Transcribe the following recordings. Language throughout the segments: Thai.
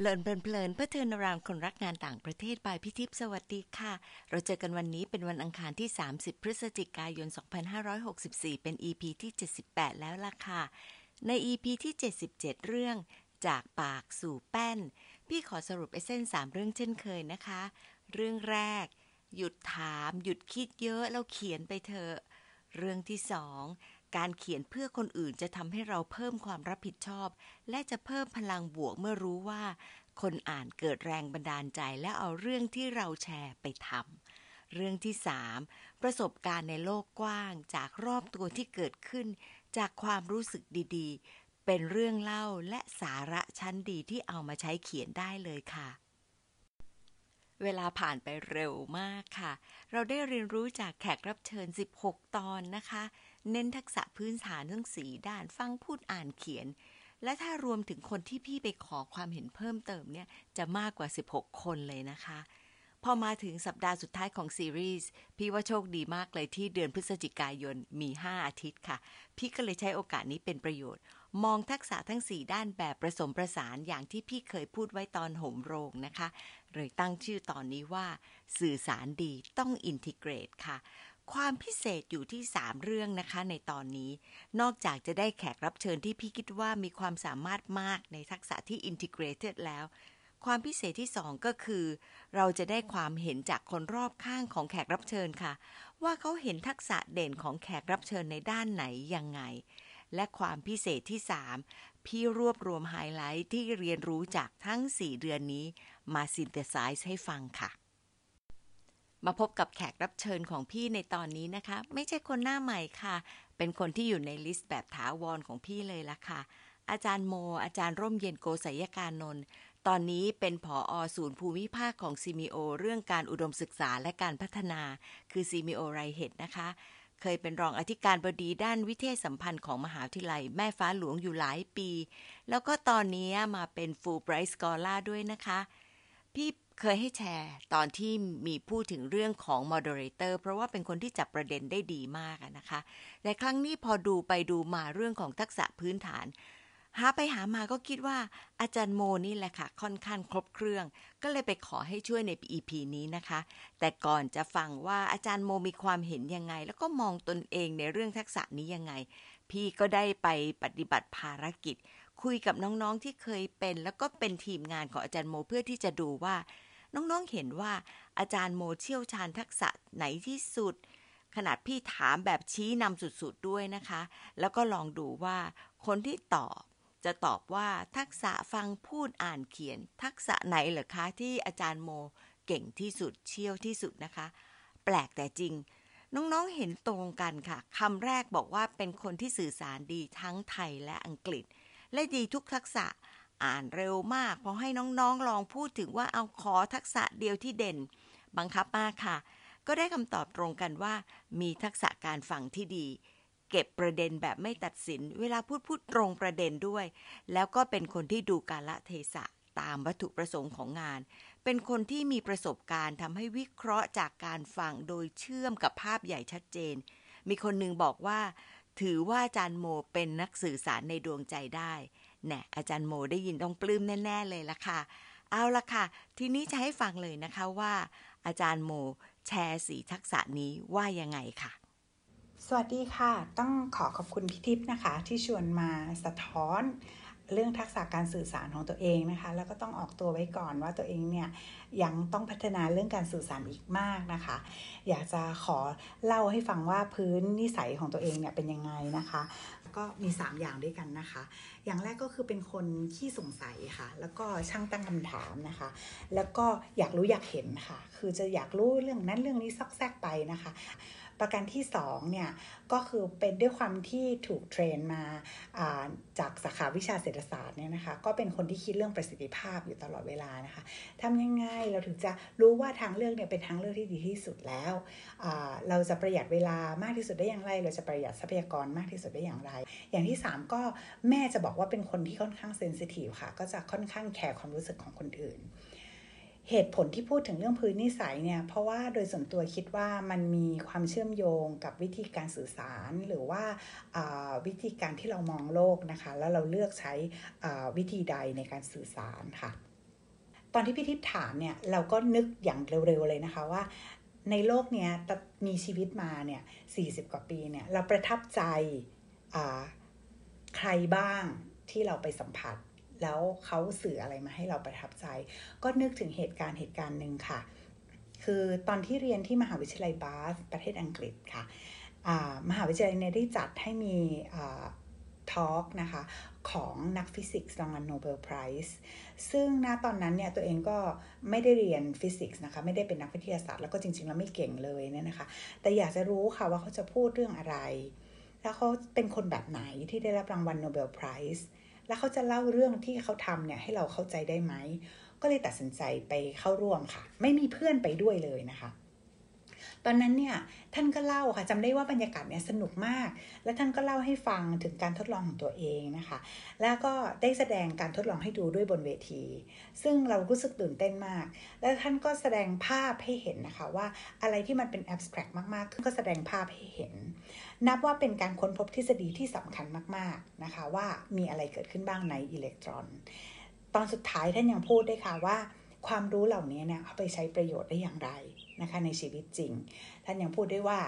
เลินเพลินเพื่อเทินรามคนรักงานต่างประเทศบายพิทิพสวัสดีค่ะ เราเจอกันวันนี้เป็นวันอังคารที่ 30 พฤศจิกายน 2564 เป็น EP ที่ 78 แล้วล่ะค่ะ ใน EP ที่ 77 เรื่องจากปากสู่แป้น พี่ขอสรุปไอเส้น3เรื่องเช่นเคยนะคะ เรื่องแรก หยุดถาม หยุดคิดเยอะแล้วเขียนไปเถอะ เรื่องที่สอง การเขียนเพื่อคนอื่นจะทำให้เราเพิ่มความรับผิดชอบ และจะเพิ่มพลังบวกเมื่อรู้ว่า คนอ่านเกิดแรงบันดาลใจและเอาเรื่องที่เราแชร์ไปทำเรื่องที่สามประสบการณ์ในโลกกว้าง จากรอบตัวที่เกิดขึ้น จากความรู้สึกดีๆ เป็นเรื่องเล่าและสาระชั้นดีที่เอามาใช้เขียนได้เลยค่ะเวลาผ่านไปเร็วมากค่ะ เราได้เรียนรู้จากแขกรับเชิญ 16 ตอนนะคะ เน้นทักษะพื้นฐานทั้งสีด้านฟังพูดอ่านเขียน และถ้ารวมถึงคนที่พี่ไปขอความเห็นเพิ่มเติมเนี่ยจะมากกว่า 16 คนเลยนะคะ พอมาถึงสัปดาห์สุดท้ายของซีรีส์พี่ว่าโชคดีมากเลยที่เดือนพฤศจิกายนมี 5 อาทิตย์ค่ะ พี่ก็เลยใช้โอกาสนี้เป็นประโยชน์ มองทักษะทั้ง 4 ด้านแบบผสมประสานอย่างที่พี่เคยพูดไว้ตอนโหมโรงนะคะเลยตั้งชื่อตอนนี้ว่า สื่อสารดีต้อง integrate ค่ะ ความพิเศษอยู่ที่ 3 เรื่องนะคะในตอนนี้ นอกจากจะได้แขกรับเชิญที่พี่คิดว่ามีความสามารถมากในทักษะที่ integrated แล้ว ความพิเศษที่ 2 ก็คือ เราจะได้ความเห็นจากคนรอบข้างของแขกรับเชิญค่ะ ว่าเขาเห็นทักษะเด่นของแขกรับเชิญในด้านไหนยังไง และความพิเศษที่ 3 พี่รวบรวมไฮไลท์ที่เรียนรู้จากทั้ง 4 เดือนนี้ มา synthesize ให้ฟังค่ะ มาพบกับแขกรับเชิญของพี่ในตอนนี้นะคะ ไม่ใช่คนหน้าใหม่ค่ะ เป็นคนที่อยู่ใน list แบบถาวรของพี่เลยละค่ะ อาจารย์โม อาจารย์ร่มเย็นโกไศยกานนท์ตอนนี้เป็นผอ. ศูนย์ภูมิภาคของ SEAMEO เรื่องการอุดมศึกษาและการพัฒนา คือ SEAMEO RIHED นะคะ เคยเป็นรองอธิการบดีด้านวิเทศสัมพันธ์ของมหาวิทยาลัยแม่ฟ้าหลวงอยู่หลายปี แล้วก็ตอนนี้มาเป็นฟูลไบรท์สกอล่าด้วยนะคะ พี่ เคยให้แชร์ตอนที่มีพูดถึงเรื่องของ moderator เพราะว่าเป็นคนที่จับประเด็นได้ดีมากนะคะ แต่ครั้งนี้พอดูไปดูมาเรื่องของทักษะพื้นฐาน หาไปหามาก็คิดว่าอาจารย์โมนี่แหละค่ะ ค่อนข้างครบเครื่อง ก็เลยไปขอให้ช่วยใน EP นี้นะคะ แต่ก่อนจะฟังว่าอาจารย์โมมีความเห็นยังไง แล้วก็มองตนเองในเรื่องทักษะนี้ยังไง พี่ก็ได้ไปปฏิบัติภารกิจ คุยกับน้องๆที่เคยเป็น แล้วก็เป็นทีมงานของอาจารย์โมเพื่อที่จะดูว่า น้องๆเห็นว่าอาจารย์โมเชี่ยวชาญทักษะไหนที่สุด ขนาดพี่ถามแบบชี้นำสุดๆด้วยนะคะ แล้วก็ลองดูว่าคนที่ตอบจะตอบว่าทักษะฟังพูดอ่านเขียน ทักษะไหนเหรอคะที่อาจารย์โมเก่งที่สุดเชี่ยวที่สุดนะคะ แปลกแต่จริง น้องๆเห็นตรงกันค่ะคำแรกบอกว่าเป็นคนที่สื่อสารดีทั้งไทยและอังกฤษ และดีทุกทักษะ อ่านเร็วมาก พอให้น้องๆลองพูดถึงว่าเอาขอทักษะเดียวที่เด่น บังคับมากค่ะ ก็ได้คำตอบตรงกันว่า มีทักษะการฟังที่ดี เก็บประเด็นแบบไม่ตัดสิน เวลาพูดพูดตรงประเด็นด้วย แล้วก็เป็นคนที่ดูกาละเทศะตามวัตถุประสงค์ของงาน เป็นคนที่มีประสบการณ์ทำให้วิเคราะห์จากการฟังโดยเชื่อมกับภาพใหญ่ชัดเจน มีคนหนึ่งบอกว่า ถือว่าอาจารย์โมเป็นนักสื่อสารในดวงใจได้ แน่อาจารย์โมได้ยินต้องปลื้มแน่ ๆ เลยละค่ะ เอาละค่ะ ทีนี้จะให้ฟังเลยนะคะว่า อาจารย์โมแชร์สีทักษะนี้ว่ายังไงค่ะ สวัสดีค่ะ ต้องขอขอบคุณพี่ทิพย์นะคะ ที่ชวนมาสะท้อน เรื่องทักษะการสื่อสารของตัวเองนะคะ แล้วก็ต้องออกตัวไว้ก่อนว่าตัวเองเนี่ยยังต้องพัฒนาเรื่องการสื่อสารอีกมากนะคะ อยากจะขอเล่าให้ฟังว่าพื้นนิสัยของตัวเองเนี่ยเป็นยังไงนะคะ ก็มี 3 อย่างด้วยกันนะคะ อย่างแรกก็คือเป็นคนขี้สงสัยค่ะ แล้วก็ช่างตั้งคำถามนะคะ แล้วก็อยากรู้อยากเห็นค่ะ คือจะอยากรู้เรื่องนั้นเรื่องนี้ซอกแซกไปนะคะ ประการที่2เนี่ยก็คือเป็นด้วยความที่ถูกเทรนมาจากสาขาวิชาเศรษฐศาสตร์เนี่ยนะคะก็เป็นคนที่คิดเรื่องประสิทธิภาพอยู่ตลอดเวลานะคะทำยังไงเราถึงจะรู้ว่าทางเลือกเนี่ยเป็นทางเลือกที่ดีที่สุดแล้วเราจะประหยัดเวลามากที่สุดได้อย่างไร เราจะประหยัดทรัพยากรมากที่สุดได้อย่างไร อย่างที่ 3 ก็แม่จะบอกว่าเป็นคนที่ค่อนข้างเซนซิทีฟค่ะ ก็จะค่อนข้างแคร์ความรู้สึกของคนอื่น เหตุผลที่พูดถึงเรื่องพื้นนิสัยเนี่ย เพราะว่าโดยส่วนตัวคิดว่ามันมีความเชื่อมโยงกับวิธีการสื่อสาร หรือว่าวิธีการที่เรามองโลกนะคะ แล้วเราเลือกใช้วิธีใดในการสื่อสารค่ะ ตอนที่พี่ทิพย์ถามเนี่ยเราก็นึกอย่างเร็วๆเลยนะคะว่าในโลกเนี้ยมีชีวิตมาเนี่ยสี่สิบกว่าปีเนี่ยเราประทับใจใครบ้างที่เราไปสัมผัส แล้วเขาสื่ออะไรมาให้เราประทับใจ ก็นึกถึงเหตุการณ์เหตุการณ์หนึ่งค่ะ คือตอนที่เรียนที่มหาวิทยาลัยบาสประเทศอังกฤษค่ะมหาวิทยาลัยเนี่ยได้จัดให้มี talk นะคะของนักฟิสิกส์รางวัล Nobel Prize ซึ่งณตอนนั้นเนี่ยตัวเองก็ไม่ได้เรียนฟิสิกส์นะคะไม่ได้เป็นนักวิทยาศาสตร์แล้วก็จริงๆ แล้วไม่เก่งเลยเนี่ยนะคะ แต่อยากจะรู้ค่ะว่าเขาจะพูดเรื่องอะไร แล้วเขาเป็นคนแบบไหนที่ได้รับรางวัล Nobel Prize แล้วเขาจะเล่าเรื่องที่เขาทำเนี่ยให้เราเข้าใจได้ไหม ก็เลยตัดสินใจไปเข้าร่วมค่ะ ไม่มีเพื่อนไปด้วยเลยนะคะ ตอนนั้นเนี่ยท่านก็เล่าค่ะจำได้ว่าบรรยากาศเนี่ยสนุกมาก และท่านก็เล่าให้ฟังถึงการทดลองของตัวเองนะคะ แล้วก็ได้แสดงการทดลองให้ดูด้วยบนเวที ซึ่งเรารู้สึกตื่นเต้นมาก แล้วท่านก็แสดงภาพให้เห็นนะคะว่าอะไรที่มันเป็นแอบสแตรกมากๆ ก็แสดงภาพให้เห็น นับว่าเป็นการค้นพบทฤษฎีที่สำคัญมากๆนะคะ ว่ามีอะไรเกิดขึ้นบ้างในอิเล็กตรอน ตอนสุดท้ายท่านยังพูดได้ค่ะว่า ความรู้เหล่านี้เนี่ยเอาไปใช้ประโยชน์ได้อย่างไรนะคะในชีวิตจริง ท่านยังพูดได้ว่า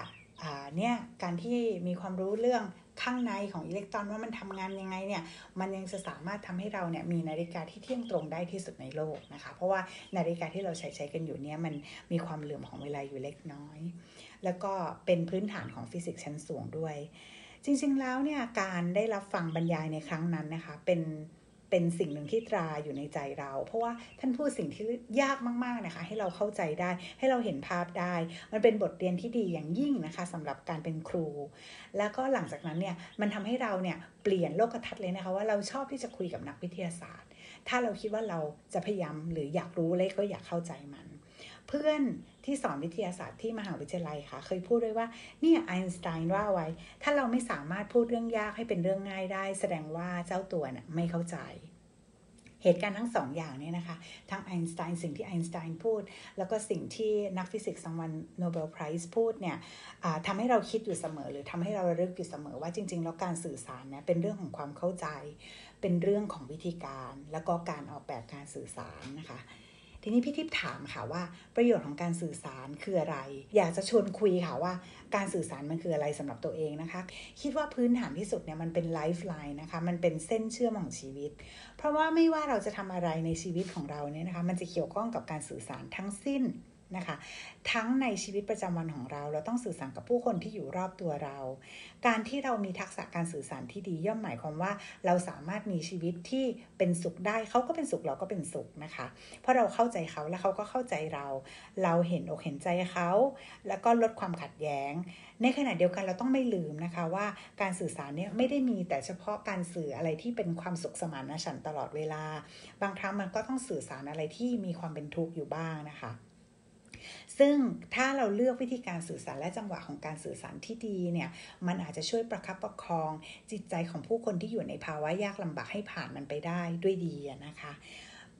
เนี่ยการที่มีความรู้เรื่องข้างในของอิเล็กตรอนว่ามันทำงานยังไงเนี่ยมันยังจะสามารถทำให้เราเนี่ยมีนาฬิกาที่เที่ยงตรงได้ที่สุดในโลกนะคะ เพราะว่านาฬิกาที่เราใช้ใช้กันอยู่เนี่ยมันมีความเหลื่อมของเวลาอยู่เล็กน้อย แล้วก็เป็นพื้นฐานของฟิสิกส์ชั้นสูงด้วย จริงๆแล้วเนี่ยการได้รับฟังบรรยายในครั้งนั้นนะคะเป็น เป็นสิ่งหนึ่งที่ตราอยู่ในใจเรา เพราะว่าท่านพูดสิ่งที่ยากมากๆนะคะ ให้เราเข้าใจได้ให้เราเห็นภาพได้ มันเป็นบทเรียนที่ดีอย่างยิ่งนะคะสำหรับการเป็นครู แล้วก็หลังจากนั้นเนี่ยมันทำให้เราเนี่ยเปลี่ยนโลกทัศน์เลยนะคะว่าเราชอบที่จะคุยกับนักวิทยาศาสตร์ ถ้าเราคิดว่าเราจะพยายามหรืออยากรู้เลยก็อยากเข้าใจมัน เพื่อนที่สอนวิทยาศาสตร์ที่มหาวิทยาลัยค่ะ เคยพูดด้วยว่าเนี่ยไอน์สไตน์ว่าไว้ ถ้าเราไม่สามารถพูดเรื่องยากให้เป็นเรื่องง่ายได้ แสดงว่าเจ้าตัวเนี่ยไม่เข้าใจเหตุการณ์ทั้งสองอย่างเนี้นะคะ ทั้งไอน์สไตน์สิ่งที่ไอน์สไตน์พูด แล้วก็สิ่งที่นักฟิสิกส์รางวัล Nobel Prize พูดเนี่ยทำให้เราคิดอยู่เสมอ หรือทำให้เราระลึกอยู่เสมอว่าจริง ๆ แล้วการสื่อสารเนี่ยเป็นเรื่องของความเข้าใจ เป็นเรื่องของวิธีการ แล้วก็การออกแบบการสื่อสารนะคะ ทีนี้พี่ทิพย์ถามค่ะว่า ประโยชน์ของการสื่อสารคืออะไร อยากจะชวนคุยค่ะว่า การสื่อสารมันคืออะไรสำหรับตัวเองนะคะ คิดว่าพื้นฐานที่สุดเนี่ยมันเป็น lifeline นะคะ มันเป็นเส้นเชื่อมของชีวิต เพราะว่าไม่ว่าเราจะทำอะไรในชีวิตของเราเนี่ยนะคะ มันจะเกี่ยวข้องกับการสื่อสารทั้งสิ้น นะคะ ทั้งในชีวิตประจำวันของเรา เราต้องสื่อสารกับผู้คนที่อยู่รอบตัวเรา การที่เรามีทักษะการสื่อสารที่ดีย่อมหมายความว่า เราสามารถมีชีวิตที่เป็นสุขได้เขาก็เป็นสุขเราก็เป็นสุขนะคะ เพราะเราเข้าใจเขาแล้วเขาก็เข้าใจเรา เราเห็นอกเห็นใจเขา แล้วก็ลดความขัดแย้ง ในขณะเดียวกันเราต้องไม่ลืมนะคะว่าการสื่อสารเนี่ยไม่ได้มีแต่เฉพาะการสื่ออะไรที่เป็นความสุขสมานฉันตลอดเวลา บางครั้งมันก็ต้องสื่อสารอะไรที่มีความเป็นทุกข์อยู่บ้างนะคะ ซึ่งถ้าเราเลือกวิธีการสื่อสารและจังหวะของการสื่อสารที่ดีเนี่ยมันอาจจะช่วยประคับประคองจิตใจของผู้คนที่อยู่ในภาวะยากลำบากให้ผ่านมันไปได้ด้วยดีนะคะ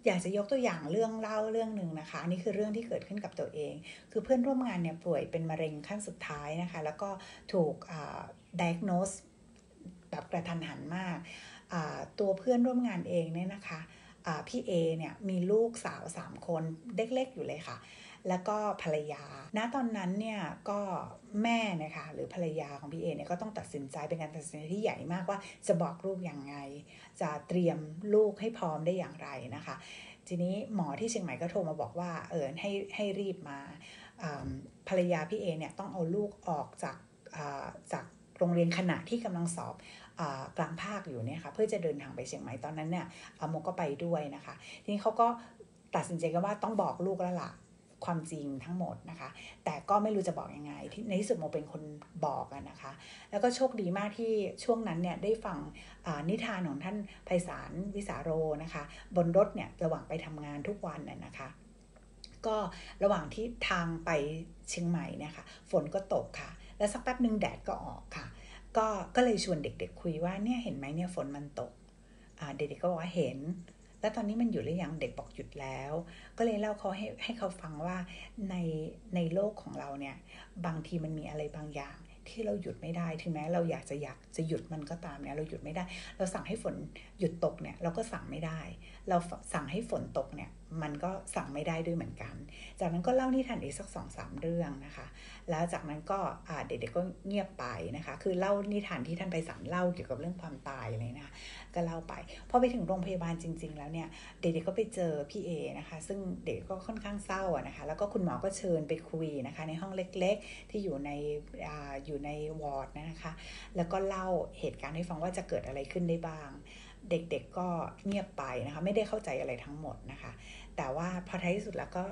อยากจะยกตัวอย่างเรื่องเล่าเรื่องหนึ่งนะคะนนี้คือเรื่องที่เกิดขึ้นกับตัวเอง คือเพื่อนร่วมงานเนี่ยป่วยเป็นมะเร็งขั้นสุดท้ายนะคะ แล้วก็ถูก diagnose แบบกระทันหันมาก ตัวเพื่อนร่วมงานเองเนี่ยนะคะพี่เอเนี่ยมีลูกสาวสามคนเล็กๆอยู่เลยค่ะ แล้วก็ภรรยา ณ ตอนนั้นเนี่ยก็แม่นะคะหรือภรรยาของพี่เอเนี่ยก็ต้องตัดสินใจเป็นการตัดสินใจที่ใหญ่มากว่าจะบอกลูกอย่างไง จะเตรียมลูกให้พร้อมได้อย่างไรนะคะ ทีนี้หมอที่เชียงใหม่ก็โทรมาบอกว่าเออให้ให้รีบมาภรรยาพี่เอเนี่ยต้องเอาลูกออกจากจากโรงเรียนขณะที่กำลังสอบกลางภาคอยู่เนี่ยค่ะเพื่อจะเดินทางไปเชียงใหม่ตอนนั้นเนี่ยโมก็ไปด้วยนะคะ ทีนี้เขาก็ตัดสินใจกันว่าต้องบอกลูกแล้วล่ะ ความจริงทั้งหมดนะคะ แต่ก็ไม่รู้จะบอกยังไง ในที่สุดโมเป็นคนบอกกันนะคะ แล้วก็โชคดีมากที่ช่วงนั้นเนี่ยได้ฟังนิทานของท่านไพศาลวิสาโรนะคะ บนรถเนี่ยระหว่างไปทำงานทุกวันน่ยนะคะก็ระหว่างที่ทางไปเชียงใหม่เนี่ยค่ะฝนก็ตกค่ะ แล้วสักแป๊บหนึ่งแดดก็ออกค่ะ ก็ก็เลยชวนเด็กๆคุยว่าเนี่ยเห็นไหมเนี่ยฝนมันตกเด็กๆก็บอกว่าเห็น แล้วตอนนี้มันหยุดหรือยังเด็กบอกหยุดแล้ว ก็เลยเล่าเขาให้ให้เขาฟังว่าในในโลกของเราเนี่ยบางทีมันมีอะไรบางอย่าง ที่เราหยุดไม่ได้ถึงแม้เราอยากจะอยากจะหยุดมันก็ตามเนี่ยเราหยุดไม่ได้ เราสั่งให้ฝนหยุดตกเนี่ยเราก็สั่งไม่ได้ เราสั่งให้ฝนตกเนี่ยมันก็สั่งไม่ได้ด้วยเหมือนกัน จากนั้นก็เล่านิทานอีกสักสองสามเรื่องนะคะ แล้วจากนั้นก็เด็กๆก็เงียบไปนะคะ คือเล่านิทานที่ท่านไปสั่งเล่าเกี่ยวกับเรื่องความตายอะไรนะคะ ก็เล่าไป พอไปถึงโรงพยาบาลจริง ๆ แล้วเนี่ย เด็กๆก็ไปเจอพี่เอนะคะ ซึ่งเด็กก็ค่อนข้างเศร้านะคะ แล้วก็คุณหมอก็เชิญไปคุยนะคะ ในห้องเล็กๆ ที่อยู่ในออยู่ในวอร์ดนะคะ แล้วก็เล่าเหตุการณ์ให้ฟังว่าจะเกิดอะไรขึ้นได้บ้าง เด็กๆก็เงียบไปนะคะไม่ได้เข้าใจอะไรทั้งหมดนะคะ แต่ว่าพอท้ายที่สุดแล้วก็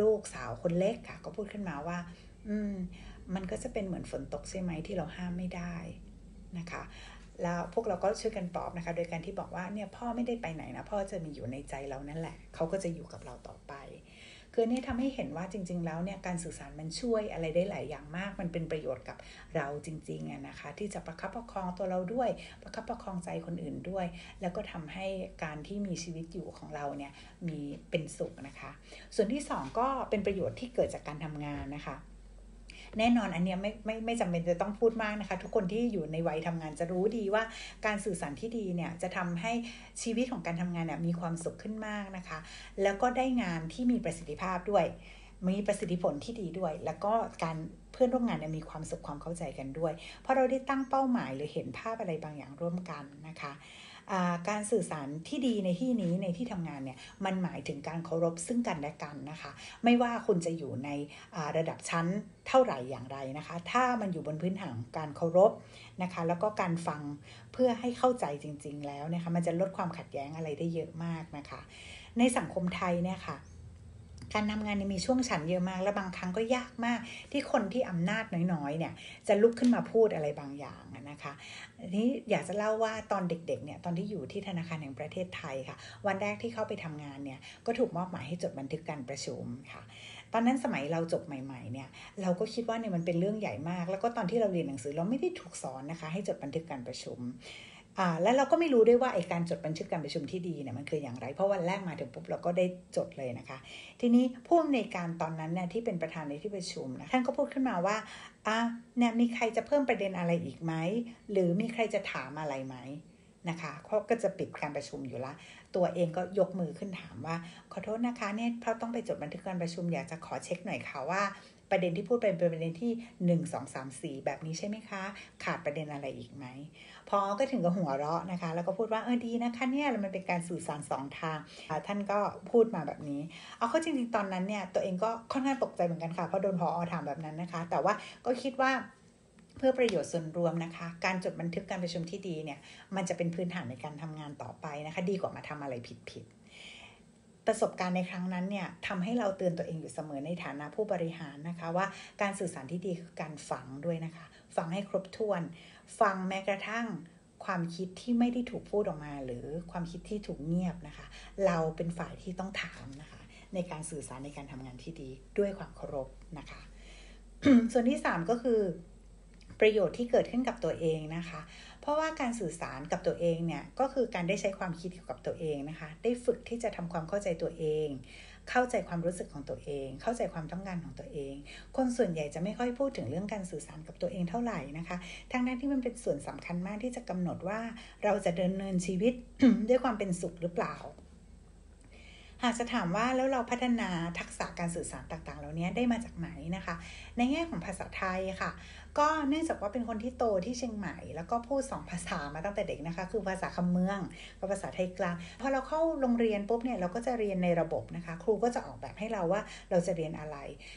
ลูกสาวคนเล็กค่ะ ก็พูดขึ้นมาว่า อืม มันก็จะเป็นเหมือนฝนตกใช่ไหมที่เราห้ามไม่ได้นะคะแล้วพวกเราก็ช่วยกันปลอบนะคะ โดยการที่บอกว่าเนี่ยพ่อไม่ได้ไปไหนนะ พ่อจะมีอยู่ในใจเรานั่นแหละ เขาก็จะอยู่กับเราต่อไป คือเนี่ยทำให้เห็นว่าจริง ๆ แล้วเนี่ยการสื่อสารมันช่วยอะไรได้หลายอย่างมาก มันเป็นประโยชน์กับเราจริงๆนะคะ ที่จะประคับประคองตัวเราด้วย ประคับประคองใจคนอื่นด้วย แล้วก็ทำให้การที่มีชีวิตอยู่ของเราเนี่ยมีเป็นสุขนะคะ ส่วนที่ 2 ก็เป็นประโยชน์ที่เกิดจากการทำงานนะคะ แน่นอนอันเนี้ยไม่ไม่ไม่จำเป็นจะต้องพูดมากนะคะ ทุกคนที่อยู่ในวัยทำงานจะรู้ดีว่าการสื่อสารที่ดีเนี่ยจะทำให้ชีวิตของการทำงานเนี่ยมีความสุขขึ้นมากนะคะ แล้วก็ได้งานที่มีประสิทธิภาพด้วย มีประสิทธิผลที่ดีด้วย แล้วก็การเพื่อนร่วมงานเนี่ยมีความสุขความเข้าใจกันด้วย เพราะเราได้ตั้งเป้าหมายหรือเห็นภาพอะไรบางอย่างร่วมกันนะคะ การสื่อสารที่ดีในที่นี้ในที่ทำงานเนี่ยมันหมายถึงการเคารพซึ่งกันและกันนะคะ ไม่ว่าคุณจะอยู่ในระดับชั้นเท่าไหร่อย่างไรนะคะ ถ้ามันอยู่บนพื้นฐานการเคารพนะคะ แล้วก็การฟังเพื่อให้เข้าใจจริง ๆ แล้วนะคะ มันจะลดความขัดแย้งอะไรได้เยอะมากนะคะ ในสังคมไทยเนี่ยค่ะ การทำงานมีช่วงฉันเยอะมาก และบางครั้งก็ยากมาก ที่คนที่อำนาจน้อยๆเนี่ยจะลุกขึ้นมาพูดอะไรบางอย่างนะคะนี้อยากจะเล่าว่าตอนเด็กๆเนี่ยตอนที่อยู่ที่ธนาคารแห่งประเทศไทยค่ะ วันแรกที่เข้าไปทำงานเนี่ยก็ถูกมอบหมายให้จดบันทึกการประชุมค่ะ ตอนนั้นสมัยเราจบใหม่ๆเนี่ยเราก็คิดว่าเนี่ยมันเป็นเรื่องใหญ่มาก แล้วก็ตอนที่เราเรียนหนังสือเราไม่ได้ถูกสอนนะคะ ให้จดบันทึกการประชุม อ่าแล้วเราก็ไม่รู้ด้วยว่าไอการจดบันทึกการประชุมที่ดีเนี่ยมันคืออย่างไร เพราะวันแรกมาถึงปุ๊บเราก็ได้จดเลยนะคะ ทีนี้ผู้อำนวยการตอนนั้นเนี่ยที่เป็นประธานในที่ประชุมนะท่านก็พูดขึ้นมาว่าอะเนี่ยมีใครจะเพิ่มประเด็นอะไรอีกไหมหรือมีใครจะถามอะไรไหมนะคะเขาก็จะปิดการประชุมอยู่ละ ตัวเองก็ยกมือขึ้นถามว่า ขอโทษนะคะเนี่ยเพราะต้องไปจดบันทึกการประชุมอยากจะขอเช็คหน่อยค่ะว่า ประเด็นที่พูดไปเป็นประเด็นที่ 1 2 3 4 แบบนี้ใช่ไหมคะ ขาดประเด็นอะไรอีกไหม พอก็ถึงกับหัวเราะนะคะ แล้วก็พูดว่าเออดีนะคะเนี่ยมันเป็นการสื่อสารสองทางท่านก็พูดมาแบบนี้ เอาเข้าจริงๆตอนนั้นเนี่ยตัวเองก็ค่อนข้างตกใจเหมือนกันค่ะเพราะโดนพออถามแบบนั้นนะคะ แต่ว่าก็คิดว่าเพื่อประโยชน์ส่วนรวมนะคะ การจดบันทึกการประชุมที่ดีเนี่ยมันจะเป็นพื้นฐานในการทำงานต่อไปนะคะ ดีกว่ามาทำอะไรผิดๆประสบการณ์ในครั้งนั้นเนี่ยทำให้เราเตือนตัวเองอยู่เสมอในฐานะผู้บริหารนะคะ ว่าการสื่อสารที่ดีคือการฟังด้วยนะคะฟังให้ครบถ้วน ฟังแม้กระทั่งความคิดที่ไม่ได้ถูกพูดออกมาหรือความคิดที่ถูกเงียบนะคะ เราเป็นฝ่ายที่ต้องถามนะคะ ในการสื่อสารในการทำงานที่ดีด้วยความเคารพนะคะ ส่วนที่ 3 ก็คือ ประโยชน์ที่เกิดขึ้นกับตัวเองนะคะ เพราะว่าการสื่อสารกับตัวเองเนี่ยก็คือการได้ใช้ความคิดเกี่ยวกับตัวเองนะคะ ได้ฝึกที่จะทำความเข้าใจตัวเอง เข้าใจความรู้สึกของตัวเอง เข้าใจความต้องการของตัวเอง คนส่วนใหญ่จะไม่ค่อยพูดถึงเรื่องการสื่อสารกับตัวเองเท่าไหร่นะคะทั้งนั้นที่มันเป็นส่วนสำคัญมากที่จะกำหนดว่าเราจะเดินเนินชีวิตด้วยความเป็นสุขหรือเปล่า หากจะถามว่าแล้วเราพัฒนาทักษะการสื่อสารต่างๆ เหล่านี้ได้มาจากไหนนะคะ ในแง่ของภาษาไทยค่ะ ก็เนื่องจากว่าเป็นคนที่โตที่เชียงใหม่ แล้วก็พูด2ภาษามาตั้งแต่เด็กนะคะ คือภาษาคำเมืองกับภาษาไทยกลางพอเราเข้าโรงเรียนปุ๊บเนี่ยเราก็จะเรียนในระบบนะคะ ครูก็จะออกแบบให้เราว่าเราจะเรียนอะไร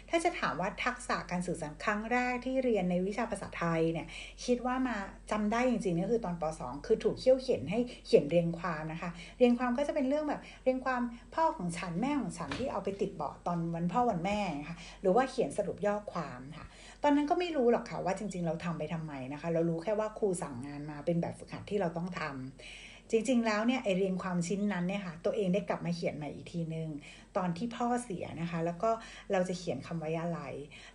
ถ้าจะถามว่าทักษะการสื่อสารครั้งแรกที่เรียนในวิชาภาษาไทยเนี่ยคิดว่ามาจำได้จริงๆก็คือตอนป .2 คือถูกเขี่ยวเขียนให้เขียนเรียงความนะคะ เรียงความก็จะเป็นเรื่องแบบเรียงความพ่อของฉันแม่ของฉันที่เอาไปติดเบาะตอนวันพ่อวันแม่นะคะหรือว่าเขียนสรุปย่อความค่ะ ตอนนั้นก็ไม่รู้หรอกค่ะว่าจริง ๆ เราทำไปทำไมนะคะ เรารู้แค่ว่าครูสั่งงานมาเป็นแบบฝึกหัดที่เราต้องทำจริงๆ แล้วเนี่ยไอเรียนความชิ้นนั้นเนี่ยค่ะตัวเองได้กลับมาเขียนใหม่อีกทีนึง ตอนที่พ่อเสียนะคะ แล้วก็เราจะเขียนคำไว้อะไร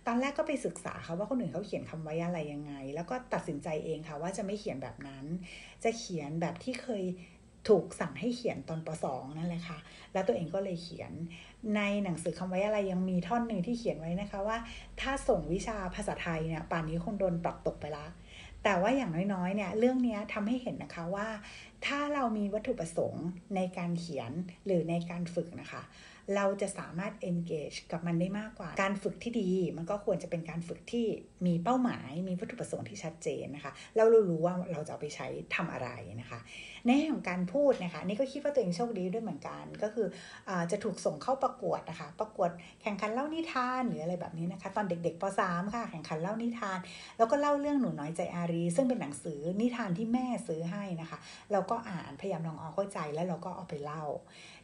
ตอนแรกก็ไปศึกษาค่ะว่าคนอื่นเขาเขียนคำไว้อะไรยังไง แล้วก็ตัดสินใจเองค่ะว่าจะไม่เขียนแบบนั้น จะเขียนแบบที่เคย ถูกสั่งให้เขียนตอนป .2 นั่นแหละค่ะ แล้วตัวเองก็เลยเขียน ในหนังสือคำไว้อะไรยังมีท่อนหนึ่งที่เขียนไว้นะคะว่า ถ้าส่งวิชาภาษาไทยเนี่ยป่านนี้คงโดนปรับตกไปละ แต่ว่าอย่างน้อยๆเนี่ยเรื่องนี้ทำให้เห็นนะคะว่า ถ้าเรามีวัตถุประสงค์ในการเขียนหรือในการฝึกนะคะเราจะสามารถ engage กับมันได้มากกว่า การฝึกที่ดี มันก็ควรจะเป็นการฝึกที่มีเป้าหมาย มีวัตถุประสงค์ที่ชัดเจนนะคะเรารู้ว่าเราจะเอาไปใช้ทำอะไรนะคะในแห่องการพูดนะคะนี่ก็คิดว่าตัวเองโชคดีด้วยเหมือนกัน ก็คืออจะถูกส่งเข้าประกวดนะคะ ประกวดแข่งขันเล่านิทานหรืออะไรแบบนี้นะคะ ตอนเด็กๆป .3 ค่ะ แข่งขันเล่านิทาน แล้วก็เล่าเรื่องหนูน้อยใจอารี ซึ่งเป็นหนังสือนิทานที่แม่ซื้อให้นะคะ เราก็อ่านพยายามลองเอาเข้าใจแล้วเราก็เอาไปเล่า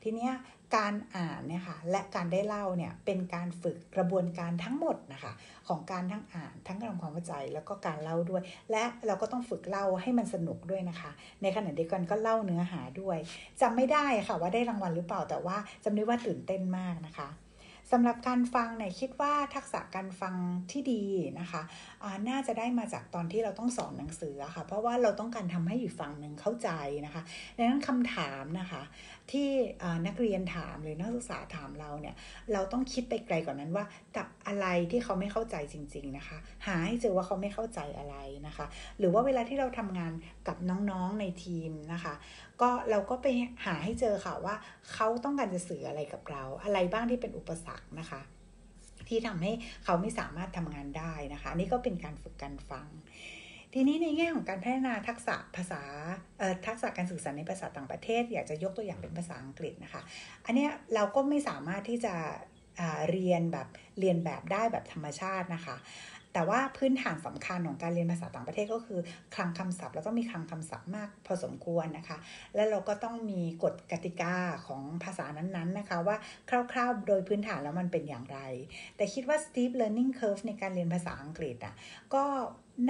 ทีเนี้ยการอ่านเนี่ยค่ะและการได้เล่าเนี่ยเป็นการฝึกกระบวนการทั้งหมดนะคะ ของการทั้งอ่านทั้งการทำความเข้าใจแล้วก็การเล่าด้วย และเราก็ต้องฝึกเล่าให้มันสนุกด้วยนะคะ ในขณะเดียวกันก็เล่าเนื้อหาด้วยจำไม่ได้ค่ะว่าได้รางวัลหรือเปล่าแต่ว่าจำได้ว่าตื่นเต้นมากนะคะสำหรับการฟังเนี่ยคิดว่าทักษะการฟังที่ดีนะคะน่าจะได้มาจากตอนที่เราต้องสอนหนังสือค่ะ เพราะว่าเราต้องการทำให้อีกฝั่งหนึ่งเข้าใจนะคะดังนั้นคำถามนะคะที่นักเรียนถามหรือนักศึกษาถามเราเนี่ยเราต้องคิดไปไกลกว่านั้นว่า กับอะไรที่เขาไม่เข้าใจจริง ๆนะคะ หาให้เจอว่าเขาไม่เข้าใจอะไรนะคะ หรือว่าเวลาที่เราทำงานกับน้องๆในทีมนะคะ ก็เราก็ไปหาให้เจอค่ะว่าเขาต้องการจะสื่ออะไรกับเรา อะไรบ้างที่เป็นอุปสรรคนะคะที่ทำให้เขาไม่สามารถทำงานได้นะคะ นี่ก็เป็นการฝึกการฟัง ทีนี้ในแง่ของการพัฒนาทักษะภาษาทักษะการสื่อสารในภาษาต่างประเทศ อยากจะยกตัวอย่างเป็นภาษาอังกฤษนะคะ อันนี้เราก็ไม่สามารถที่จะเรียนแบบเรียนแบบได้แบบธรรมชาตินะคะ แต่ว่าพื้นฐานสำคัญของการเรียนภาษาต่างประเทศก็คือคลังคำศัพท์ แล้วต้องมีคลังคำศัพท์มากพอสมควรนะคะ และเราก็ต้องมีกฎกติกาของภาษานั้นๆนะคะ ว่าคร่าวๆ โดยพื้นฐานแล้วมันเป็นอย่างไร แต่คิดว่า steep learning curve ในการเรียนภาษาอังกฤษอะก็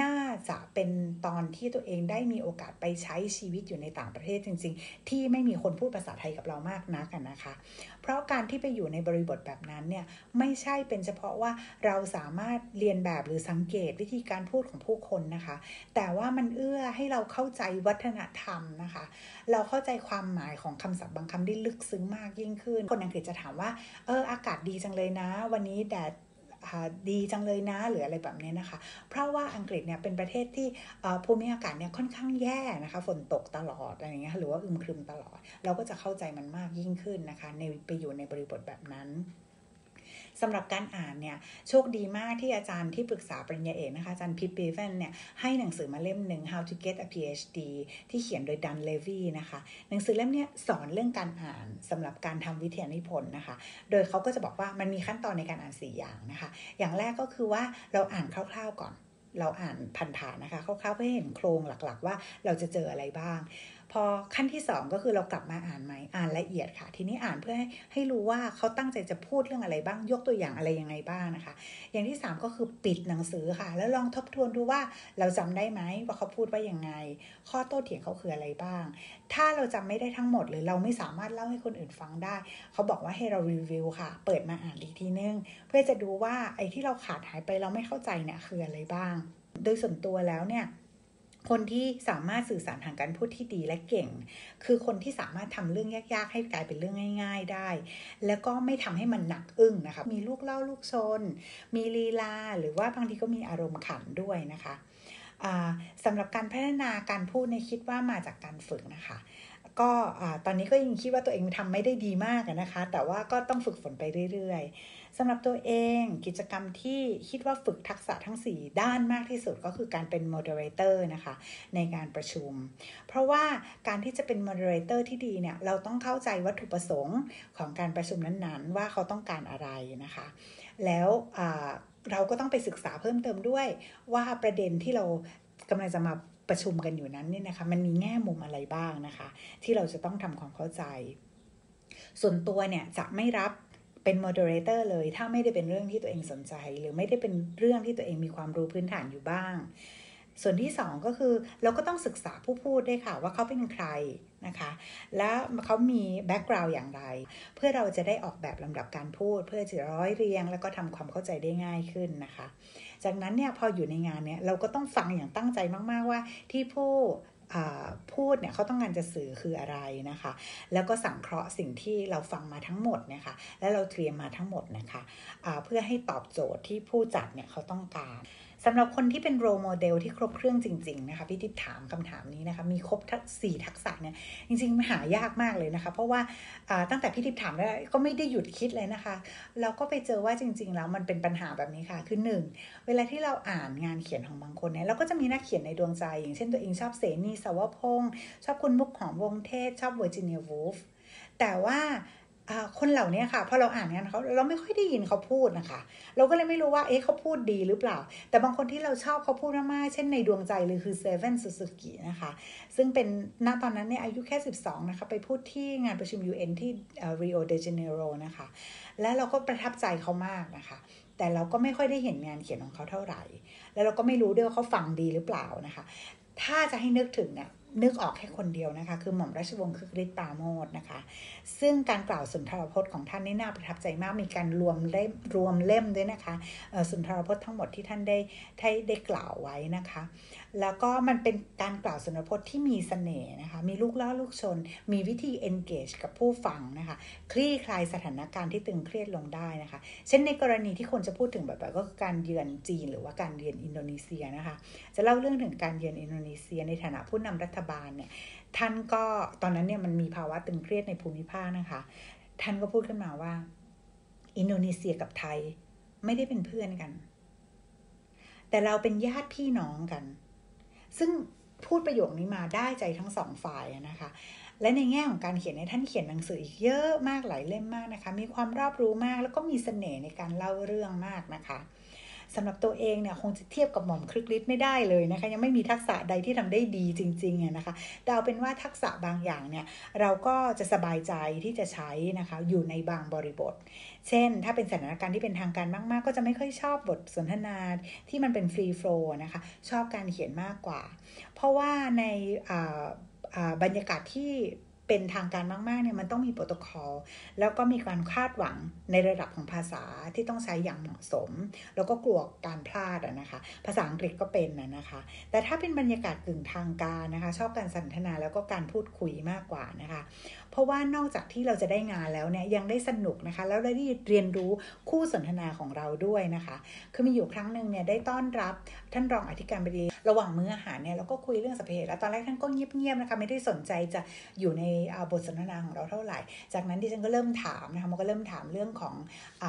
น่าจะเป็นตอนที่ตัวเองได้มีโอกาสไปใช้ชีวิตอยู่ในต่างประเทศจริง ๆ ที่ไม่มีคนพูดภาษาไทยกับเรามากนักกันนะคะ เพราะการที่ไปอยู่ในบริบทแบบนั้นเนี่ยไม่ใช่เป็นเฉพาะว่าเราสามารถเรียนแบบหรือสังเกตวิธีการพูดของผู้คนนะคะ แต่ว่ามันเอื้อให้เราเข้าใจวัฒนธรรมนะคะ เราเข้าใจความหมายของคำศัพท์บางคำได้ลึกซึ้งมากยิ่งขึ้น คนอังกฤษจะถามว่าเอออากาศดีจังเลยนะ วันนี้แดด ดีจังเลยนะหรืออะไรแบบนี้นะคะ เพราะว่าอังกฤษเนี่ยเป็นประเทศที่ภูมิอากาศเนี่ยค่อนข้างแย่นะคะ ฝนตกตลอดอะไรเงี้ยหรือว่าอึมครึมตลอด เราก็จะเข้าใจมันมากยิ่งขึ้นนะคะในไปอยู่ในบริบทแบบนั้น สำหรับการอ่านเนี่ยโชคดีมากที่อาจารย์ที่ปรึกษาปริญญาเอกนะคะอาจารย์พิปเบเวนเนี่ยให้หนังสือมาเล่มหนึ่ง How to Get a PhD ที่เขียนโดยดันเลวีนะคะหนังสือเล่มนี้สอนเรื่องการอ่านสำหรับการทำวิทยานิพนธ์นะคะ โดยเขาก็จะบอกว่ามันมีขั้นตอนในการอ่าน 4 อย่างนะคะ อย่างแรกก็คือว่าเราอ่านคร่าวๆก่อนเราอ่านพันฐานนะคะคร่าวๆเพื่อเห็นโครงหลักๆ ว่าเราจะเจออะไรบ้าง พอขั้นที่ 2 ก็คือเรากลับมาอ่านไหมอ่านละเอียดค่ะ ทีนี้อ่านเพื่อให้ให้รู้ว่าเขาตั้งใจจะพูดเรื่องอะไรบ้างยกตัวอย่างอะไรยังไงบ้างนะคะ อย่างที่ 3 ก็คือปิดหนังสือค่ะ แล้วลองทบทวนดูว่าเราจำได้ไหมว่าเขาพูดว่ายังไง ข้อโต้เถียงเขาคืออะไรบ้าง ถ้าเราจำไม่ได้ทั้งหมด หรือเราไม่สามารถเล่าให้คนอื่นฟังได้ เขาบอกว่าให้เรารีวิวค่ะ เปิดมาอ่านอีกทีนึง เพื่อจะดูว่าไอ้ที่เราขาดหายไปเราไม่เข้าใจเนี่ยคืออะไรบ้าง โดยส่วนตัวแล้วเนี่ย คนที่สามารถสื่อสารทางการพูดที่ดีและเก่ง คือคนที่สามารถทำเรื่องยากๆ ให้กลายเป็นเรื่องง่าย ๆได้ แล้วก็ไม่ทำให้มันหนักอึ้งนะคะมีลูกเล่าลูกชน มีลีลา หรือว่าบางทีก็มีอารมณ์ขันด้วยนะคะสำหรับการพัฒนาการพูดในคิดว่ามาจากการฝึกนะคะ ก็ตอนนี้ก็ยังคิดว่าตัวเองทำไม่ได้ดีมากนะคะ แต่ว่าก็ต้องฝึกฝนไปเรื่อยๆ สำหรับตัวเองกิจกรรมที่คิดว่าฝึกทักษะทั้ง 4 ด้านมากที่สุดก็คือการเป็น moderator นะคะในการประชุม เพราะว่าการที่จะเป็น moderator ที่ดีเนี่ยเราต้องเข้าใจวัตถุประสงค์ของการประชุมนั้นๆ ว่าเขาต้องการอะไรนะคะ แล้วเราก็ต้องไปศึกษาเพิ่มเติมด้วยว่าประเด็นที่เรากำลังจะมาประชุมกันอยู่นั้นเนี่ยนะคะมันมีแง่มุมอะไรบ้างนะคะ ที่เราจะต้องทำความเข้าใจ ส่วนตัวเนี่ยจะไม่รับ เป็น moderator เลย ถ้าไม่ได้เป็นเรื่องที่ตัวเองสนใจ หรือไม่ได้เป็นเรื่องที่ตัวเองมีความรู้พื้นฐานอยู่บ้าง ส่วนที่ 2 ก็คือเราก็ต้องศึกษาผู้พูดด้วยค่ะว่าเขาเป็นใครนะคะ และเขามี background อย่างไร เพื่อเราจะได้ออกแบบลำดับการพูด เพื่อจะร้อยเรียง แล้วก็ทำความเข้าใจได้ง่ายขึ้นนะคะ จากนั้นเนี่ยพออยู่ในงานเนี่ยเราก็ต้องฟังอย่างตั้งใจมาก ๆว่าที่ผู้ พูดเนี่ยเขาต้องการจะสื่อคืออะไรนะคะ แล้วก็สังเคราะห์สิ่งที่เราฟังมาทั้งหมดนะคะ และเราเตรียมมาทั้งหมดนะคะะเพื่อให้ตอบโจทย์ที่ผู้จัดเนี่ยเขาต้องการ สำหรับคนที่เป็น role model ที่ครบเครื่องจริง ๆ นะคะพี่ทิพถามคำถามนี้นะคะ มีครบทั้งสี่ทักษะเนี่ยจริงๆหายากมากเลยนะคะ เพราะว่าตั้งแต่พี่ทิพถามแล้วก็ไม่ได้หยุดคิดเลยนะคะ เราก็ไปเจอว่าจริง ๆ แล้วมันเป็นปัญหาแบบนี้ค่ะ คือหนึ่งเวลาที่เราอ่านงานเขียนของบางคนเนี่ยเราก็จะมีนักเขียนในดวงใจ อย่างเช่นตัวเองชอบเสนีย์ เสาวพงศ์ชอบคุณมุกหอม วงษ์เทศ ชอบ Virginia Woolfแต่ว่า คนเหล่านี้ค่ะพอเราอ่านงานเขาเราไม่ค่อยได้ยินเขาพูดนะคะ เราก็เลยไม่รู้ว่าเอ๊ะเขาพูดดีหรือเปล่า แต่บางคนที่เราชอบเขาพูดมากๆเช่นในดวงใจเลยคือ Severn Suzuki นะคะ ซึ่งเป็นณตอนนั้นเนี่ยอายุแค่ 12 นะคะ ไปพูดที่งานประชุม UN ที่ริโอเดจาเนโรนะคะ และเราก็ประทับใจเขามากนะคะแต่เราก็ไม่ค่อยได้เห็นงานเขียนของเขาเท่าไหร่ แล้วเราก็ไม่รู้ด้วยว่าเขาฟังดีหรือเปล่านะคะ ถ้าจะให้นึกถึงเนี่ย นึกออกแค่คนเดียวนะคะ คือหม่อมราชวงศ์คึกฤทธิ์ปราโมทนะคะ ซึ่งการกล่าวสุนทรพจน์ของท่านนี่น่าประทับใจมากมีการรวมเล่มรวมเล่มด้วยนะคะสุนทรพจน์ทั้งหมดที่ท่านได้ได้ได้กล่าวไว้นะคะ แล้วก็มันเป็นการกล่าวสนพจน์ที่มีสเสน่ห์นะคะ มีลูกล่อลูกชน มีวิธี engage กับผู้ฟังนะคะ คลี่คลายสถานการณ์ที่ตึงเครียดลงได้นะคะ เช่นในกรณีที่คนจะพูดถึงแบบก็คือการเยือนจีนหรือว่าการเยือนอินโดนีเซียนะคะ จะเล่าเรื่องถึงการเยือนอินโดนีเซียในฐานะผู้นำรัฐบาลเนี่ย ท่านก็ตอนนั้นเนี่ยมันมีภาวะตึงเครียดในภูมิภาคนะคะ ท่านก็พูดขึ้นมาว่า อินโดนีเซียกับไทยไม่ได้เป็นเพื่อนกัน แต่เราเป็นญาติพี่น้องกัน ซึ่งพูดประโยคนี้มาได้ใจทั้งสองฝ่ายนะคะ และในแง่ของการเขียนในท่านเขียนหนังสืออีกเยอะมากหลายเล่มมากนะคะ มีความรอบรู้มากแล้วก็มีสเสน่ห์ในการเล่าเรื่องมากนะคะสำหรับตัวเองเนี่ยคงจะเทียบกับหม่อมคลึกฤทธิ์ไม่ได้เลยนะคะ ยังไม่มีทักษะใดที่ทำได้ดีจริงๆนะคะแต่เอาเป็นว่าทักษะบางอย่างเนี่ยเราก็จะสบายใจที่จะใช้นะคะอยู่ในบางบริบท เช่น ถ้าเป็นสถานการณ์ที่เป็นทางการมาก ๆ ก็จะไม่ค่อยชอบบทสนทนาที่มันเป็นฟรีโฟล์นะคะ ชอบการเขียนมากกว่า เพราะว่าในบรรยากาศที่เป็นทางการมาก ๆ เนี่ยมันต้องมีโปรโตคอลแล้วก็มีการคาดหวังในระดับของภาษาที่ต้องใช้อย่างเหมาะสม แล้วก็กลัวการพลาดนะคะ ภาษาอังกฤษก็เป็นนะคะ แต่ถ้าเป็นบรรยากาศกึ่งทางการนะคะ ชอบการสนทนาแล้วก็การพูดคุยมากกว่านะคะ เพราะว่านอกจากที่เราจะได้งานแล้วเนี่ยยังได้สนุกนะคะ แล้วได้เรียนรู้คู่สนทนาของเราด้วยนะคะ คือมีอยู่ครั้งหนึ่งเนี่ยได้ต้อนรับท่านรองอธิการบดีระหว่างมื้ออาหารเนี่ยเราก็คุยเรื่องสัพเพเหตุแล้วตอนแรกท่านก็เงียบๆนะคะไม่ได้สนใจจะอยู่ในบทสนทนาของเราเท่าไหร่ จากนั้นดิฉันก็เริ่มถามนะคะมันก็เริ่มถามเรื่องของอ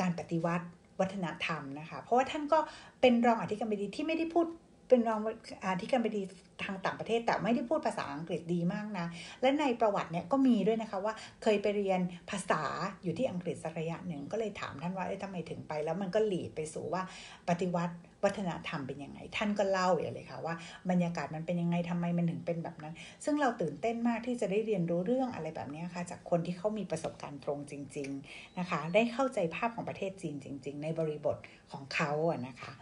การปฏิวัติวัฒนธรรมนะคะ เพราะว่าท่านก็เป็นรองอธิการบดีที่ไม่ได้พูด เป็นรองอธิการบดีทางต่างประเทศแต่ไม่ได้พูดภาษาอังกฤษดีมากนะ และในประวัติเนี่ยก็มีด้วยนะคะว่าเคยไปเรียนภาษาอยู่ที่อังกฤษสักระยะหนึ่งก็เลยถามท่านว่าเอ๊ะทำไมถึงไป แล้วมันก็หลีดไปสู่ว่าปฏิวัติวัฒนธรรมเป็นยังไง ท่านก็เล่าอย่างเลยค่ะว่าบรรยากาศมันเป็นยังไงทำไมมันถึงเป็นแบบนั้น ซึ่งเราตื่นเต้นมากที่จะได้เรียนรู้เรื่องอะไรแบบนี้ค่ะ จากคนที่เขามีประสบการณ์ตรงจริง ๆนะคะ ได้เข้าใจภาพของประเทศจีนจริง ๆ ในบริบทของเขาอะนะคะ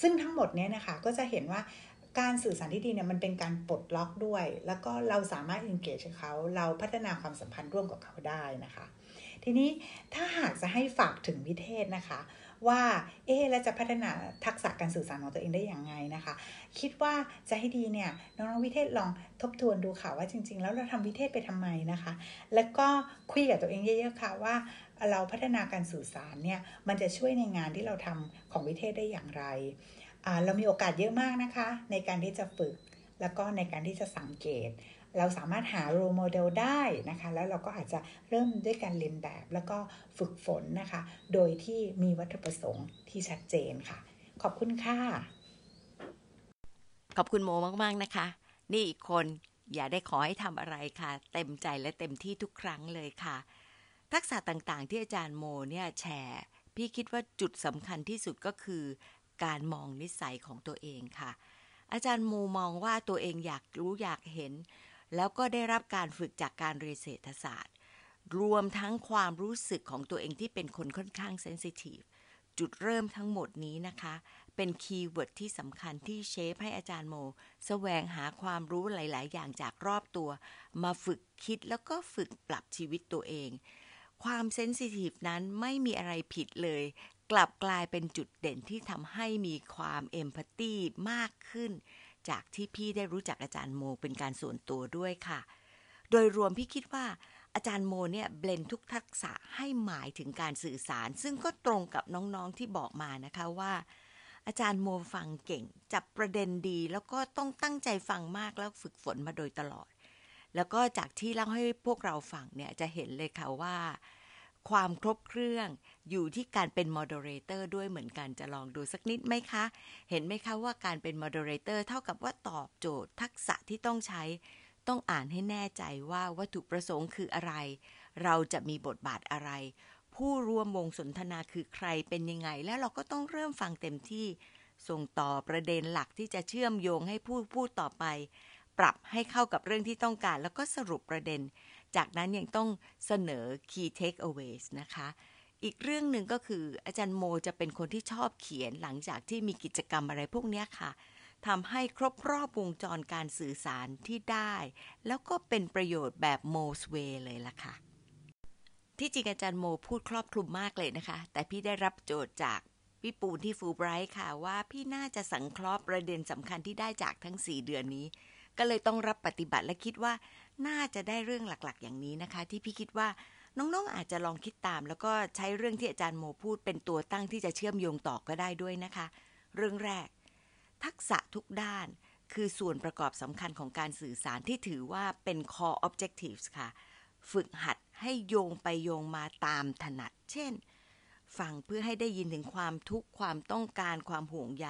ซึ่งทั้งหมดนี้นะคะก็จะเห็นว่าการสื่อสารที่ดีเนี่ยมันเป็นการปลดล็อกด้วย แล้วก็เราสามารถ engage เขาเราพัฒนาความสัมพันธ์ร่วมกับเขาได้นะคะ ทีนี้ถ้าหากจะให้ฝากถึงวิเทศนะคะ ว่าเอ๊แล้วจะพัฒนาทักษะการสื่อสารของตัวเองได้อย่างไงนะคะ คิดว่าจะให้ดีเนี่ยน้องๆวิเทศลองทบทวนดูค่ะว่าจริง ๆ แล้วเราทำวิเทศไปทำไมนะคะ แล้วก็คุยกับตัวเองเยอะๆค่ะว่า เราพัฒนาการสื่อสารเนี่ยมันจะช่วยในงานที่เราทำของวิเทศได้อย่างไร เรามีโอกาสเยอะมากนะคะ ในการที่จะฝึกแล้วก็ในการที่จะสังเกต เราสามารถหาโรโมเดลได้นะคะ แล้วเราก็อาจจะเริ่มด้วยการเรียนแบบ แล้วก็ฝึกฝนนะคะ โดยที่มีวัตถุประสงค์ที่ชัดเจนค่ะ ขอบคุณค่ะ ขอบคุณโมมาก ๆ นะคะ นี่อีกคนอย่าได้ขอให้ทำอะไรค่ะ เต็มใจและเต็มที่ทุกครั้งเลยค่ะ ทักษะต่างๆ ที่อาจารย์โมเนี่ยแชร์ พี่คิดว่าจุดสำคัญที่สุดก็คือ การมองนิสัยของตัวเองค่ะ อาจารย์โมมองว่าตัวเองอยากรู้อยากเห็น แล้วก็ได้รับการฝึกจากการเรียนเศรษฐศาสตร์ รวมทั้งความรู้สึกของตัวเองที่เป็นคนค่อนข้าง sensitive จุดเริ่มทั้งหมดนี้นะคะ เป็น keyword ที่สำคัญที่ shape ให้อาจารย์โมแสวงหาความรู้หลาย ๆ อย่างจากรอบตัว มาฝึกคิดแล้วก็ฝึกปรับชีวิตตัวเอง ความ sensitive นั้นไม่มีอะไรผิดเลย กลับกลายเป็นจุดเด่นที่ทำให้มีความ empathyมากขึ้น จากที่พี่ได้รู้จักอาจารย์โมเป็นการส่วนตัวด้วยค่ะ โดยรวมพี่คิดว่าอาจารย์โมเนี่ยเบลนทุกทักษะให้หมายถึงการสื่อสาร ซึ่งก็ตรงกับน้องๆที่บอกมานะคะว่า อาจารย์โมฟังเก่ง จับประเด็นดีแล้วก็ต้องตั้งใจฟังมากแล้วฝึกฝนมาโดยตลอด แล้วก็จากที่เล่าให้พวกเราฟังเนี่ยจะเห็นเลยค่ะว่า ความครบเครื่องอยู่ที่การเป็นมอดเรเตอร์ด้วยเหมือนกันจะลองดูสักนิดไหมคะ เห็นไหมคะว่าการเป็นมอดเรเตอร์เท่ากับว่าตอบโจทย์ทักษะที่ต้องใช้ ต้องอ่านให้แน่ใจว่าวัตถุประสงค์คืออะไร เราจะมีบทบาทอะไร ผู้ร่วมวงสนทนาคือใครเป็นยังไง แล้วเราก็ต้องเริ่มฟังเต็มที่ส่งต่อประเด็นหลักที่จะเชื่อมโยงให้ผู้พูดต่อไป ปรับให้เข้ากับเรื่องที่ต้องการ แล้วก็สรุปประเด็น จากนั้นยังต้องเสนอ key takeaways นะคะ อีกเรื่องหนึ่งก็คืออาจารย์โมจะเป็นคนที่ชอบเขียนหลังจากที่มีกิจกรรมอะไรพวกนี้ค่ะทำให้ครบรอบวงจรการสื่อสารที่ได้ แล้วก็เป็นประโยชน์แบบโมสเวเลยล่ะค่ะ ที่จริงอาจารย์โมพูดครอบคลุมมากเลยนะคะ แต่พี่ได้รับโจทย์จากพี่ปูนที่ฟูไบรท์ค่ะว่าพี่น่าจะสังเคราะห์ประเด็นสำคัญที่ได้จากทั้ง 4 เดือนนี้ ก็เลยต้องรับปฏิบัติและคิดว่าน่าจะได้เรื่องหลักๆ อย่างนี้นะคะ ที่พี่คิดว่าน้องๆ อาจจะลองคิดตาม แล้วก็ใช้เรื่องที่อาจารย์โมพูดเป็นตัวตั้งที่จะเชื่อมโยงต่อก็ได้ด้วยนะคะ เรื่องแรก ทักษะทุกด้าน คือส่วนประกอบสำคัญของการสื่อสารที่ถือว่าเป็น core objectives ค่ะ ฝึกหัดให้โยงไปโยงมาตามถนัด เช่น ฟังเพื่อให้ได้ยินถึงความทุกข์ความต้องการความห่วงใย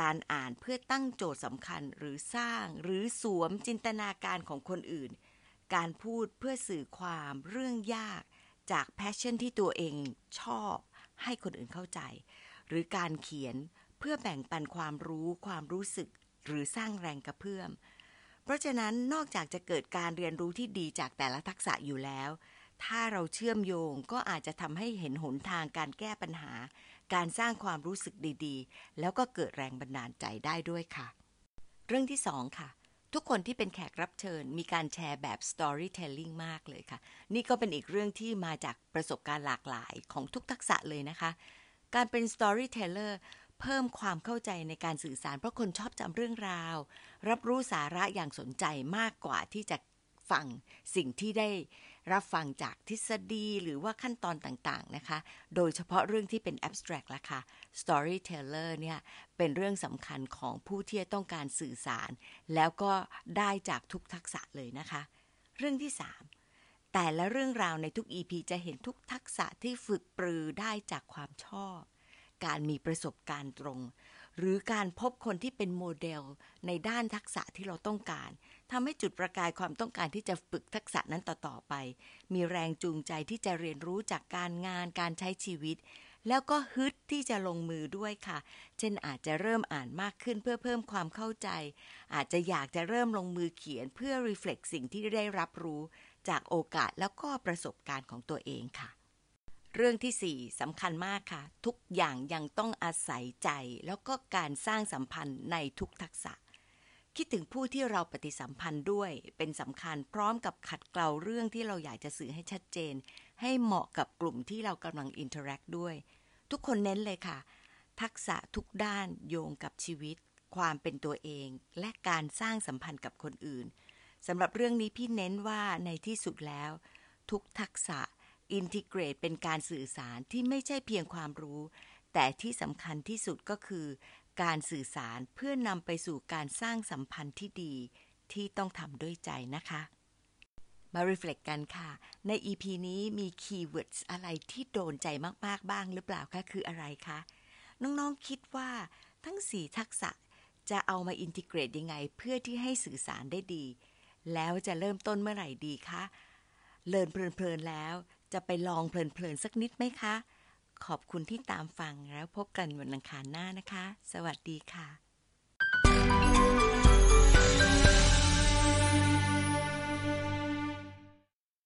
การอ่านเพื่อตั้งโจทย์สำคัญหรือสร้างหรือสวมจินตนาการของคนอื่น การพูดเพื่อสื่อความเรื่องยากจากแพชชั่นที่ตัวเองชอบให้คนอื่นเข้าใจ หรือการเขียนเพื่อแบ่งปันความรู้ความรู้สึก หรือสร้างแรงกระเพื่อม เพราะฉะนั้นนอกจากจะเกิดการเรียนรู้ที่ดีจากแต่ละทักษะอยู่แล้ว ถ้าเราเชื่อมโยงก็อาจจะทำให้เห็นหนทางการแก้ปัญหา การสร้างความรู้สึกดีๆ แล้วก็เกิดแรงบันดาลใจได้ด้วยค่ะ เรื่องที่สองค่ะ ทุกคนที่เป็นแขกรับเชิญ มีการแชร์แบบ storytelling มากเลยค่ะ นี่ก็เป็นอีกเรื่องที่มาจากประสบการณ์หลากหลายของทุกทักษะเลยนะคะ การเป็น storyteller เพิ่มความเข้าใจในการสื่อสารเพราะคนชอบจำเรื่องราว รับรู้สาระอย่างสนใจมากกว่าที่จะฟังสิ่งที่ได้ รับฟังจากทฤษฎีหรือว่าขั้นตอนต่างๆนะคะ โดยเฉพาะเรื่องที่เป็น abstract ละค่ะ storyteller เนี่ยเป็นเรื่องสำคัญของผู้ที่ต้องการสื่อสาร แล้วก็ได้จากทุกทักษะเลยนะคะ เรื่องที่ 3 แต่ละเรื่องราวในทุก EP จะเห็นทุกทักษะที่ฝึกปรือได้จากความชอบ การมีประสบการณ์ตรง หรือการพบคนที่เป็นโมเดลในด้านทักษะที่เราต้องการทำให้จุดประกายความต้องการที่จะฝึกทักษะนั้นต่อๆไป มีแรงจูงใจที่จะเรียนรู้จากการงานการใช้ชีวิต แล้วก็ฮึดที่จะลงมือด้วยค่ะ เช่นอาจจะเริ่มอ่านมากขึ้นเพื่อเพิ่มความเข้าใจ อาจจะอยากจะเริ่มลงมือเขียนเพื่อ reflect สิ่งที่ได้รับรู้ จากโอกาสแล้วก็ประสบการณ์ของตัวเองค่ะ เรื่องที่ 4สำคัญมากค่ะ ทุกอย่างยังต้องอาศัยใจ แล้วก็การสร้างสัมพันธ์ในทุกทักษะ คิดถึงผู้ที่เราปฏิสัมพันธ์ด้วย เป็นสำคัญพร้อมกับขัดเกลาเรื่องที่เราอยากจะสื่อให้ชัดเจน ให้เหมาะกับกลุ่มที่เรากำลัง interact ด้วย ทุกคนเน้นเลยค่ะ ทักษะทุกด้านโยงกับชีวิต ความเป็นตัวเอง และการสร้างสัมพันธ์กับคนอื่นสำหรับเรื่องนี้พี่เน้นว่าในที่สุดแล้ว ทุกทักษะ integrate เป็นการสื่อสารที่ไม่ใช่เพียงความรู้ แต่ที่สำคัญที่สุดก็คือ การสื่อสารเพื่อนำไปสู่การสร้างสัมพันธ์ที่ดี ที่ต้องทำด้วยใจนะคะ มา reflect กันค่ะ ใน EP นี้มี keywords อะไรที่โดนใจมาก ๆ บ้างหรือเปล่าคะคืออะไรคะ น้องๆคิดว่าทั้ง 4 ทักษะจะเอามาอินทิเกรตยังไง เพื่อที่ให้สื่อสารได้ดี แล้วจะเริ่มต้นเมื่อไหร่ดีคะเลินเพลินๆแล้ว จะไปลองเพลินๆสักนิดไหมคะ ขอบคุณที่ตามฟังแล้วพบกันวันอังคารหน้านะคะ สวัสดีค่ะ